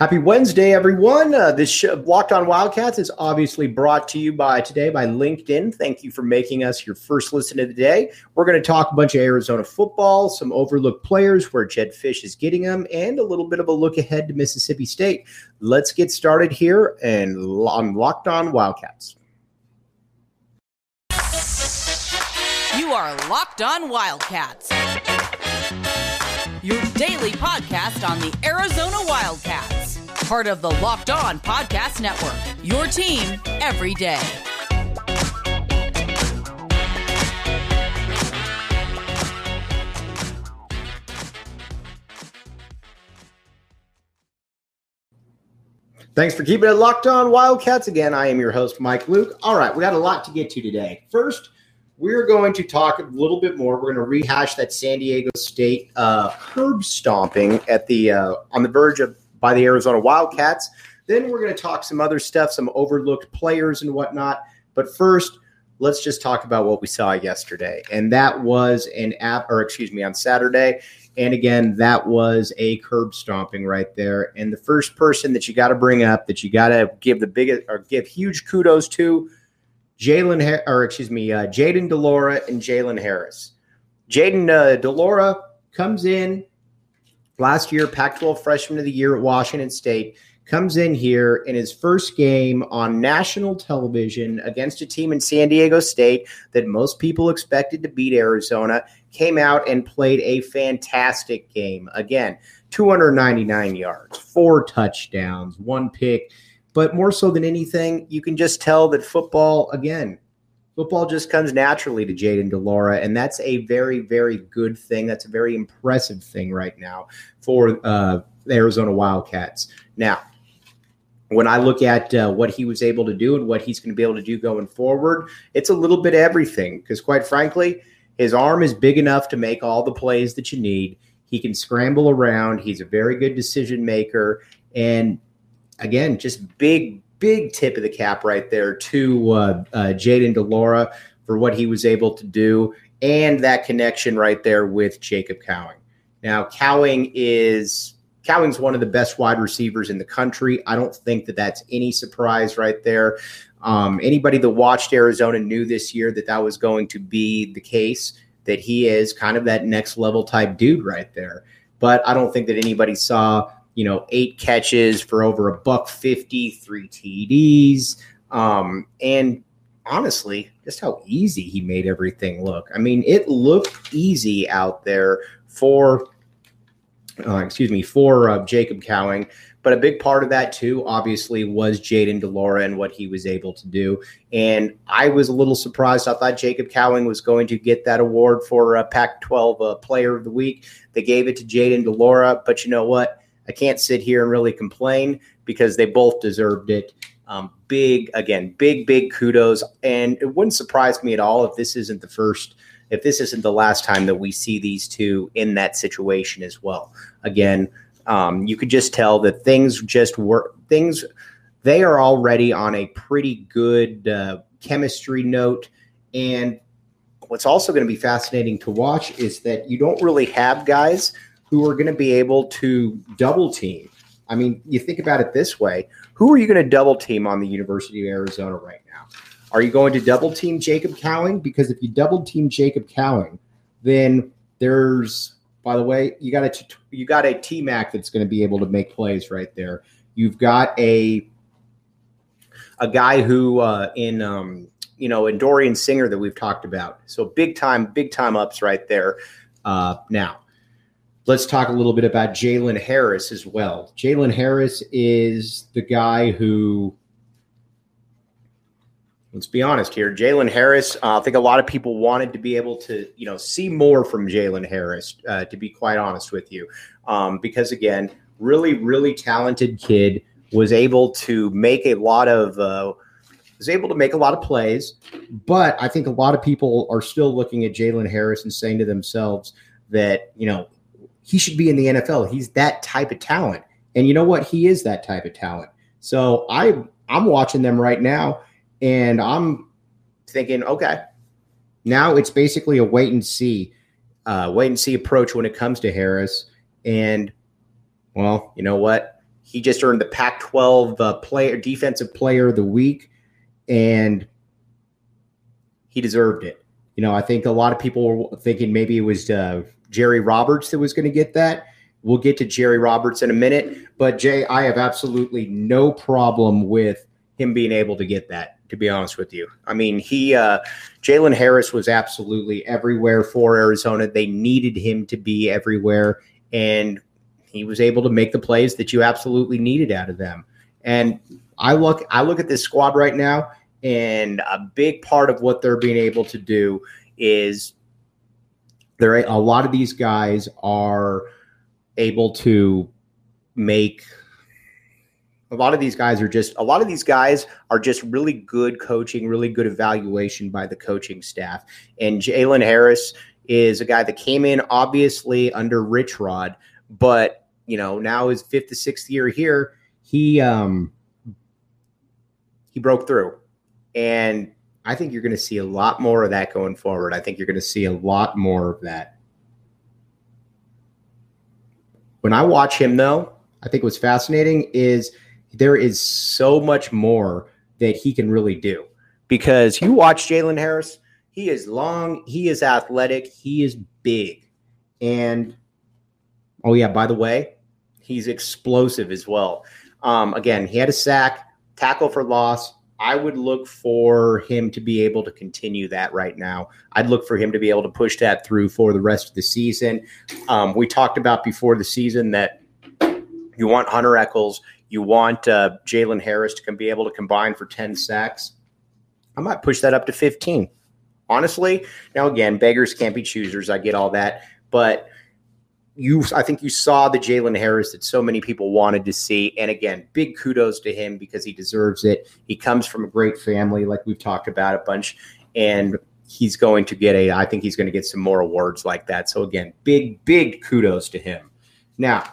Happy Wednesday, everyone. Uh, this show, Locked On Wildcats is obviously brought to you by today by LinkedIn. Thank you for making us your first listen of the day. We're going to talk a bunch of Arizona football, some overlooked players, where Jedd Fisch is getting them, and a little bit of a look ahead to Mississippi State. Let's get started here and on Locked On Wildcats. You are Locked On Wildcats, your daily podcast on the Arizona Wildcats part of the Locked On Podcast Network. Your team every day. Thanks for keeping it locked on Wildcats. Again, I am your host, Mike Luke. All right, we got a lot to get to today. First, we're going to talk a little bit more. We're going to rehash that San Diego State uh, curb stomping at the uh, on the verge of by the Arizona Wildcats. Then we're going to talk some other stuff, some overlooked players and whatnot. But first, let's just talk about what we saw yesterday. And that was an app, or excuse me, on Saturday. And again, that was a curb stomping right there. And the first person that you got to bring up, that you got to give the biggest or give huge kudos to, Jalen, or excuse me, uh, Jayden de Laura and Jalen Harris. Jayden uh, de Laura comes in last year, Pac 12 freshman of the year at Washington State, comes in here in his first game on national television against a team in San Diego State that most people expected to beat Arizona, came out and played a fantastic game. Again, 299 yards, four touchdowns, one pick. But more so than anything, you can just tell that football, again, football just comes naturally to Jayden de Laura, and that's a very, very good thing. That's a very impressive thing right now for uh, the Arizona Wildcats. Now, when I look at uh, what he was able to do and what he's going to be able to do going forward, it's a little bit everything. Because quite frankly, his arm is big enough to make all the plays that you need. He can scramble around. He's a very good decision maker, and again, just big, big tip of the cap right there to uh, uh, Jayden de Laura for what he was able to do and that connection right there with Jacob Cowing. Now, Cowing is Cowing's one of the best wide receivers in the country. I don't think that that's any surprise right there. Um, anybody that watched Arizona knew this year that that was going to be the case. That he is kind of that next level type dude right there. But I don't think that anybody saw you know, eight catches for over a buck fifty, three TDs. Um, and honestly, just how easy he made everything look. I mean, it looked easy out there for, uh, excuse me, for uh, Jacob Cowing. But a big part of that, too, obviously, was Jayden de Laura and what he was able to do. And I was a little surprised. I thought Jacob Cowing was going to get that award for uh, Pac 12 uh, Player of the Week. They gave it to Jayden de Laura, But you know what? I can't sit here and really complain because they both deserved it. Um, big, again, big, big kudos. And it wouldn't surprise me at all if this isn't the first, if this isn't the last time that we see these two in that situation as well. Again, um, you could just tell that things just work, things, they are already on a pretty good uh, chemistry note. And what's also going to be fascinating to watch is that you don't really have guys who are going to be able to double team. I mean, you think about it this way who are you going to double team on the University of Arizona right now? Are you going to double team Jacob Cowing? Because if you double team Jacob Cowing, then there's, by the way, you got a you got a T Mac that's going to be able to make plays right there. You've got a a guy who uh, in um, you know in Dorian Singer that we've talked about. So big time, big time ups right there. Uh, now let's talk a little bit about Jalen Harris as well. Jalen Harris is the guy who, let's be honest here, Jalen Harris. Uh, I think a lot of people wanted to be able to, you know, see more from Jalen Harris. Uh, to be quite honest with you, um, because again, really, really talented kid was able to make a lot of. Uh, was able to make a lot of plays, but I think a lot of people are still looking at Jalen Harris and saying to themselves that, you know, he should be in the NFL. He's that type of talent. And you know what? He is that type of talent. So I I'm watching them right now and I'm thinking, okay, now it's basically a wait and see, uh, wait and see approach when it comes to Harris. And well, you know what? he just earned the Pac-12 uh, player defensive player of the week, and he deserved it. You know, I think a lot of people were thinking maybe it was uh, Jerry Roberts that was going to get that. We'll get to Jerry Roberts in a minute, but Jay, I have absolutely no problem with him being able to get that. To be honest with you, I mean, he uh, Jalen Harris was absolutely everywhere for Arizona. They needed him to be everywhere, and he was able to make the plays that you absolutely needed out of them. And I look, I look at this squad right now, and a big part of what they're being able to do is there. A lot of these guys are able to make a lot of these guys are just a lot of these guys are just really good coaching, really good evaluation by the coaching staff. And Jalen Harris is a guy that came in obviously under Rich Rod, but you know now his fifth to sixth year here, he um he broke through, and I think you're going to see a lot more of that going forward. I think you're going to see a lot more of that. When I watch him, though, I think what's fascinating is there is so much more that he can really do. Because you watch Jalen Harris, he is long, he is athletic, he is big. And oh, yeah, by the way, he's explosive as well. Um, again, he had a sack, tackle for loss. I would look for him to be able to continue that right now. I'd look for him to be able to push that through for the rest of the season. Um, we talked about before the season that you want Hunter Echols, you want uh, Jalen Harris to be able to combine for 10 sacks. I might push that up to 15. Honestly, now again, beggars can't be choosers. I get all that. But you I think you saw the Jalen Harris that so many people wanted to see. And again, big kudos to him because he deserves it. He comes from a great family, like we've talked about a bunch. And he's going to get a, I think he's going to get some more awards like that. So again, big, big kudos to him. Now,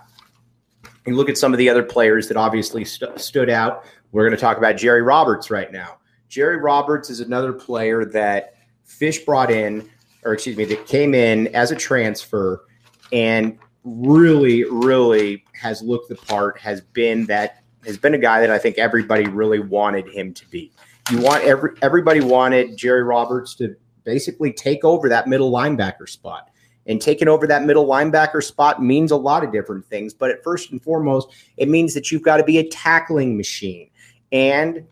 you look at some of the other players that obviously st- stood out. We're going to talk about Jerry Roberts right now. Jerry Roberts is another player that Fisch brought in, or excuse me, that came in as a transfer and really, really has looked the part, has been that has been a guy that I think everybody really wanted him to be. You want every everybody wanted Jerry Roberts to basically take over that middle linebacker spot. And taking over that middle linebacker spot means a lot of different things. But at first and foremost, it means that you've got to be a tackling machine. And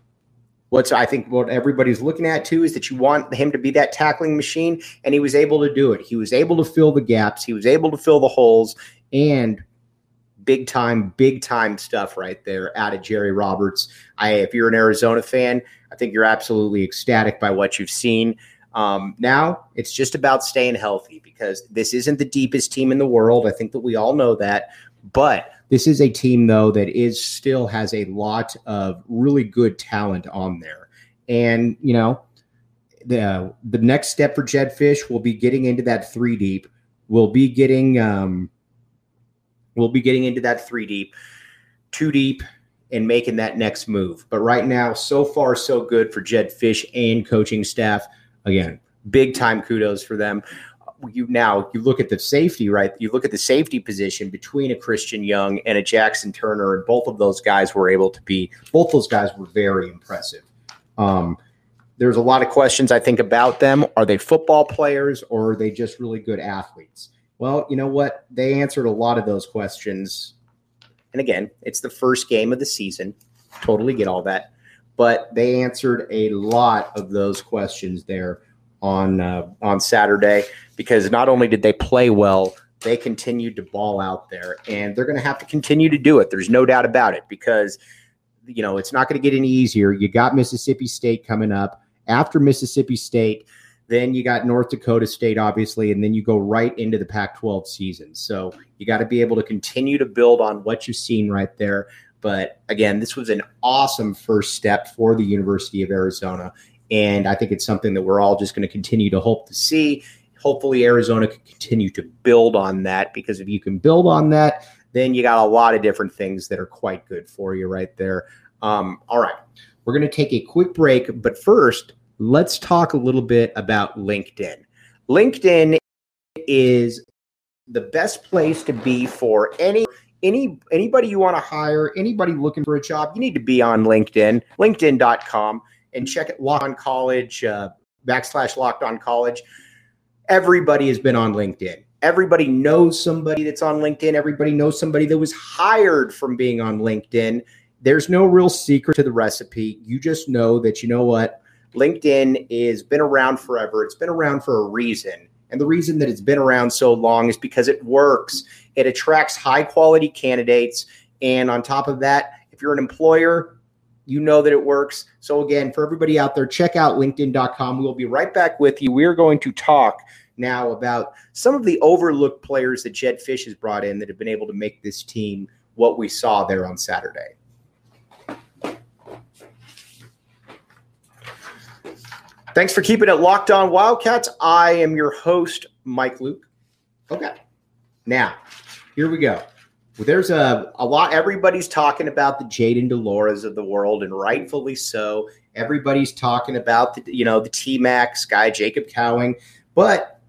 what's I think what everybody's looking at too is that you want him to be that tackling machine, and he was able to do it. He was able to fill the gaps, he was able to fill the holes, and big time, big time stuff right there out of Jerry Roberts. I if you're an Arizona fan, I think you're absolutely ecstatic by what you've seen. Um, now it's just about staying healthy because this isn't the deepest team in the world. I think that we all know that, but this is a team though that is still has a lot of really good talent on there, and you know the the next step for Jedd Fisch will be getting into that three deep. We'll be getting um, we'll be getting into that three deep, two deep, and making that next move. But right now, so far so good for Jedd Fisch and coaching staff again, big time kudos for them. You now you look at the safety, right? You look at the safety position between a Christian Young and a Jaxen Turner, and both of those guys were able to be. Both those guys were very impressive. Um, there's a lot of questions I think about them. Are they football players or are they just really good athletes? Well, you know what? They answered a lot of those questions. And again, it's the first game of the season. Totally get all that but they answered a lot of those questions there on uh, on Saturday because not only did they play well, they continued to ball out there, and they're going to have to continue to do it. There's no doubt about it because you know it's not going to get any easier. You got Mississippi State coming up after Mississippi State. Then you got North Dakota State, obviously, and then you go right into the Pac 12 season. So you got to be able to continue to build on what you've seen right there. But again, this was an awesome first step for the University of Arizona. And I think it's something that we're all just going to continue to hope to see. Hopefully, Arizona can continue to build on that because if you can build on that, then you got a lot of different things that are quite good for you right there. Um, all right, we're going to take a quick break. But first, let's talk a little bit about LinkedIn. LinkedIn is the best place to be for any any anybody you want to hire, anybody looking for a job, you need to be on LinkedIn, LinkedIn.com, and check it. Locked on College uh, backslash Locked on College. Everybody has been on LinkedIn. Everybody knows somebody that's on LinkedIn. Everybody knows somebody that was hired from being on LinkedIn. There's no real secret to the recipe. You just know that you know what LinkedIn is been around forever. It's been around for a reason. And the reason that it's been around so long is because it works. It attracts high quality candidates. And on top of that, if you're an employer, you know that it works. So, again, for everybody out there, check out LinkedIn.com. We'll be right back with you. We're going to talk now about some of the overlooked players that Jedd Fisch has brought in that have been able to make this team what we saw there on Saturday. Thanks for keeping it locked on Wildcats. I am your host, Mike Luke. Okay. Now, here we go. Well, there's a, a lot, everybody's talking about the Jayden de Laura's of the world, and rightfully so. Everybody's talking about the, you know, the T Max guy, Jacob Cowing. But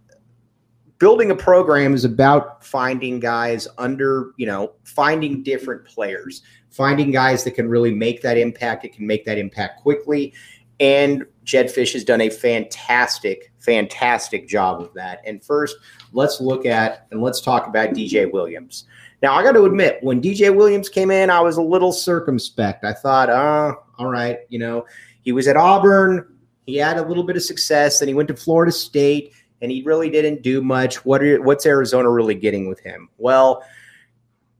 building a program is about finding guys under, you know, finding different players, finding guys that can really make that impact. It can make that impact quickly. And Jedd Fisch has done a fantastic, fantastic job of that. And first, let's look at and let's talk about DJ Williams. Now, I got to admit, when DJ Williams came in, I was a little circumspect. I thought, oh, all right, you know, he was at Auburn, he had a little bit of success, then he went to Florida State, and he really didn't do much. What are, what's Arizona really getting with him? Well,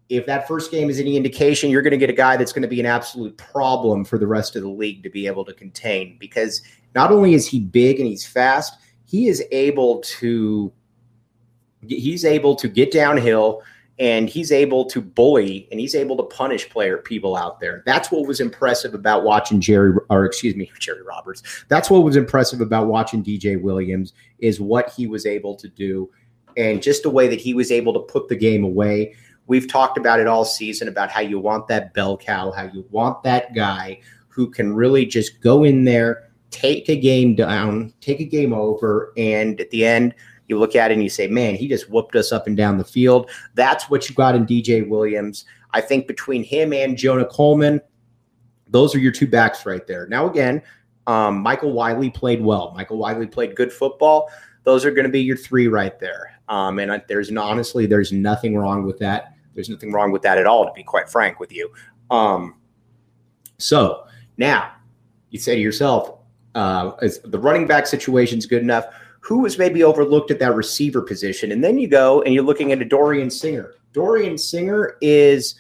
if that first game is any indication, you're going to get a guy that's going to be an absolute problem for the rest of the league to be able to contain because not only is he big and he's fast, he is able to he's able to get downhill and he's able to bully and he's able to punish player people out there. That's what was impressive about watching Jerry or excuse me, Jerry Roberts. That's what was impressive about watching DJ Williams is what he was able to do and just the way that he was able to put the game away. We've talked about it all season about how you want that bell cow, how you want that guy who can really just go in there, take a game down, take a game over, and at the end, you look at it and you say, man, he just whooped us up and down the field. That's what you got in DJ Williams. I think between him and Jonah Coleman, those are your two backs right there. Now, again, um, Michael Wiley played well. Michael Wiley played good football. Those are going to be your three right there. Um, and there's honestly, there's nothing wrong with that. There's nothing wrong with that at all, to be quite frank with you. Um, so now you say to yourself, uh, is the running back situation is good enough? Who was maybe overlooked at that receiver position? And then you go and you're looking at a Dorian Singer. Dorian Singer is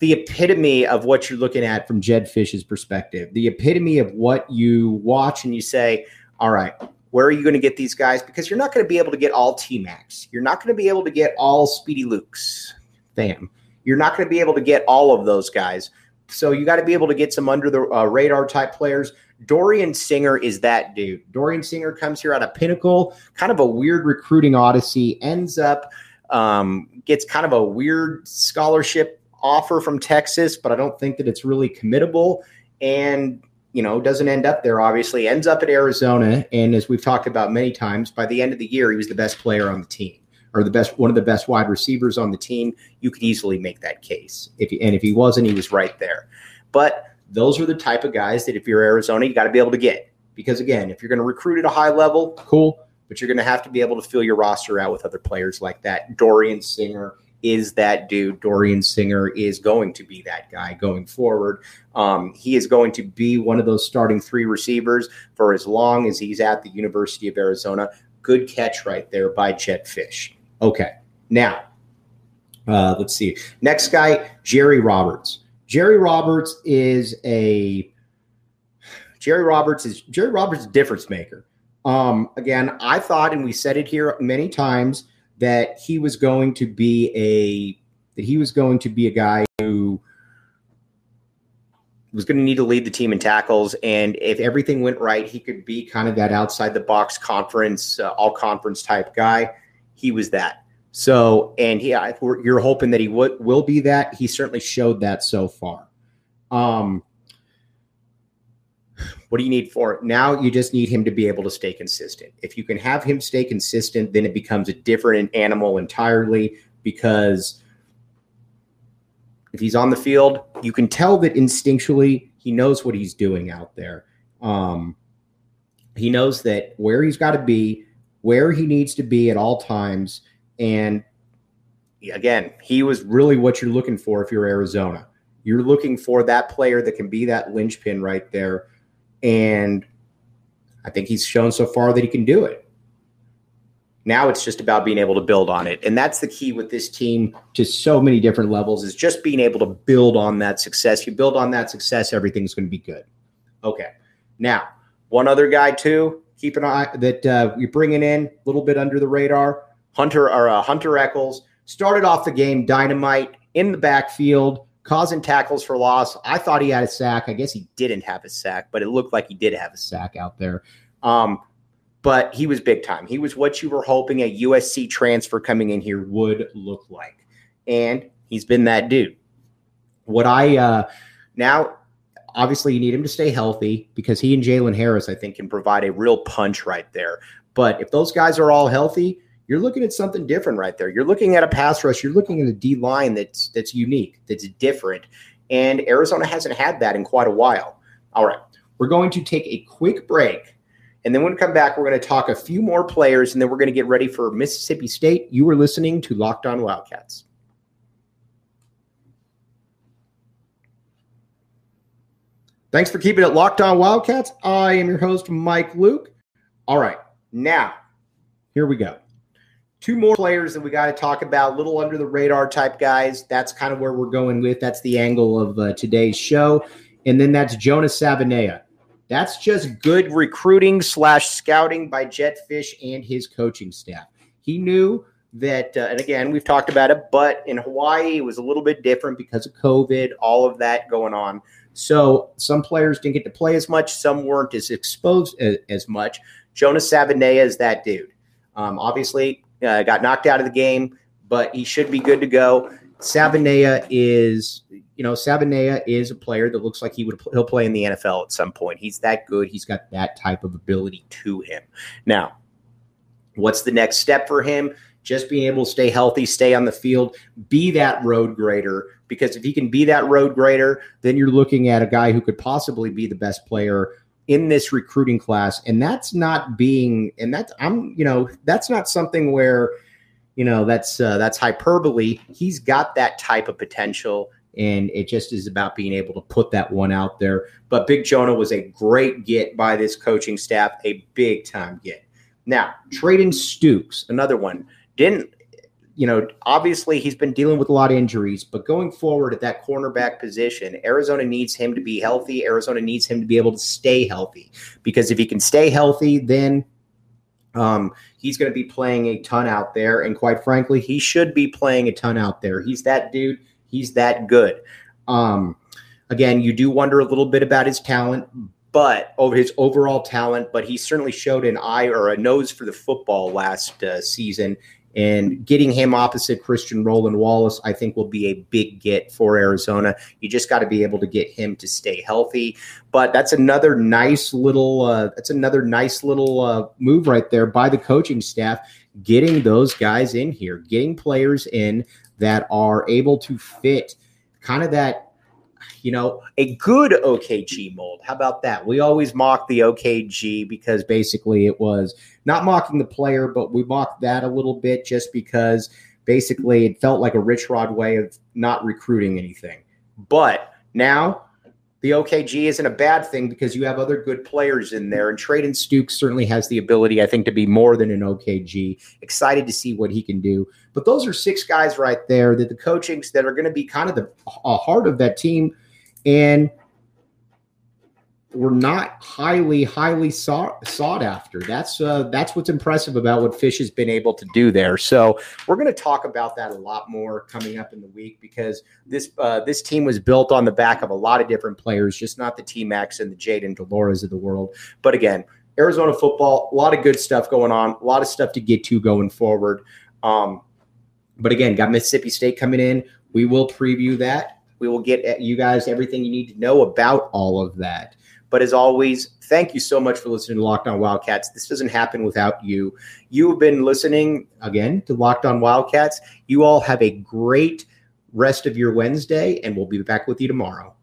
the epitome of what you're looking at from Jedd Fisch's perspective, the epitome of what you watch and you say, all right, where are you going to get these guys? Because you're not going to be able to get all T Max. You're not going to be able to get all Speedy Lukes fam. You're not going to be able to get all of those guys. So you got to be able to get some under the uh, radar type players. Dorian Singer is that dude. Dorian Singer comes here out of Pinnacle, kind of a weird recruiting odyssey, ends up um, gets kind of a weird scholarship offer from Texas, but I don't think that it's really committable. And you know, doesn't end up there, obviously, ends up at Arizona. And as we've talked about many times, by the end of the year, he was the best player on the team or the best one of the best wide receivers on the team, you could easily make that case. If he, and if he wasn't, he was right there. But those are the type of guys that if you're Arizona, you got to be able to get. Because again, if you're going to recruit at a high level, cool, but you're going to have to be able to fill your roster out with other players like that. Dorian Singer is that dude. Dorian Singer is going to be that guy going forward. Um, he is going to be one of those starting three receivers for as long as he's at the University of Arizona. Good catch right there by Jedd Fisch. Okay. Now, uh, let's see. Next guy, Jerry Roberts. Jerry Roberts is a Jerry Roberts is Jerry Roberts a difference maker. Um, again, I thought, and we said it here many times, that he was going to be a that he was going to be a guy who was going to need to lead the team in tackles, and if everything went right, he could be kind of that outside the box conference, uh, all conference type guy he was that. So, and I, you're hoping that he w- will be that. He certainly showed that so far. Um, what do you need for it? Now you just need him to be able to stay consistent. If you can have him stay consistent, then it becomes a different animal entirely because if he's on the field, you can tell that instinctually he knows what he's doing out there. Um, he knows that where he's got to be, where he needs to be at all times. And again, he was really what you're looking for if you're Arizona. You're looking for that player that can be that linchpin right there. And I think he's shown so far that he can do it. Now it's just about being able to build on it. And that's the key with this team to so many different levels is just being able to build on that success. You build on that success, everything's going to be good. Okay. Now, one other guy too, keep an eye that uh, you're bringing in a little bit under the radar. Hunter or uh, Hunter Echols started off the game dynamite in the backfield, causing tackles for loss. I thought he had a sack. I guess he didn't have a sack, but it looked like he did have a sack out there. Um, but he was big time. He was what you were hoping a USC transfer coming in here would look like. And he's been that dude. What I uh, now, obviously, you need him to stay healthy because he and Jalen Harris, I think, can provide a real punch right there. But if those guys are all healthy, you're looking at something different right there. You're looking at a pass rush. You're looking at a D line that's that's unique, that's different. And Arizona hasn't had that in quite a while. All right, we're going to take a quick break. And then when we come back, we're going to talk a few more players, and then we're going to get ready for Mississippi State. You are listening to Locked On Wildcats. Thanks for keeping it locked on Wildcats. I am your host, Mike Luke. All right, now here we go. Two more players that we got to talk about, little under the radar type guys. That's kind of where we're going with. That's the angle of uh, today's show. And then that's Jonas Savaiinaea. That's just good recruiting slash scouting by Jedd Fisch and his coaching staff. He knew that, uh, and again, we've talked about it, but in Hawaii, it was a little bit different because of COVID, all of that going on. So some players didn't get to play as much, some weren't as exposed as, as much. Jonas Savaiinaea is that dude. Um, obviously, uh, got knocked out of the game, but he should be good to go. Savaiinaea is, you know, Savaiinaea is a player that looks like he would he'll play in the NFL at some point. He's that good. He's got that type of ability to him. Now, what's the next step for him? Just being able to stay healthy, stay on the field, be that road grader. Because if he can be that road grader, then you're looking at a guy who could possibly be the best player in this recruiting class. And that's not being, and that's I'm, you know, that's not something where you know that's uh, that's hyperbole. He's got that type of potential, and it just is about being able to put that one out there. But Big Jonah was a great get by this coaching staff, a big time get. Now, Treydan Stukes, another one, didn't you know, obviously he's been dealing with a lot of injuries, but going forward at that cornerback position, Arizona needs him to be healthy. Arizona needs him to be able to stay healthy because if he can stay healthy, then um, he's going to be playing a ton out there. And quite frankly, he should be playing a ton out there. He's that dude. He's that good. Um, again, you do wonder a little bit about his talent, but over his overall talent, but he certainly showed an eye or a nose for the football last uh, season. And getting him opposite Christian Roland Wallace, I think, will be a big get for Arizona. You just got to be able to get him to stay healthy. But that's another nice little uh, that's another nice little uh, move right there by the coaching staff, getting those guys in here, getting players in that are able to fit kind of that you know, a good OKG mold. How about that? We always mock the OKG because basically it was not mocking the player, but we mocked that a little bit just because basically it felt like a Rich Rod way of not recruiting anything. But now the OKG isn't a bad thing because you have other good players in there. And Treydan Stukes certainly has the ability, I think, to be more than an OKG. Excited to see what he can do. But those are six guys right there that the coachings that are going to be kind of the heart of that team and were not highly, highly sought, sought after. That's uh, that's what's impressive about what Fisch has been able to do there. So we're going to talk about that a lot more coming up in the week because this uh, this team was built on the back of a lot of different players, just not the T Max and the Jayden de Laura's of the world. But again, Arizona football, a lot of good stuff going on, a lot of stuff to get to going forward. Um, but again, got Mississippi State coming in. We will preview that we will get eh, you guys everything you need to know about all of that. But as always, thank you so much for listening to Locked On Wildcats. This doesn't happen without you. You have been listening again to Locked On Wildcats. You all have a great rest of your Wednesday, and we'll be back with you tomorrow.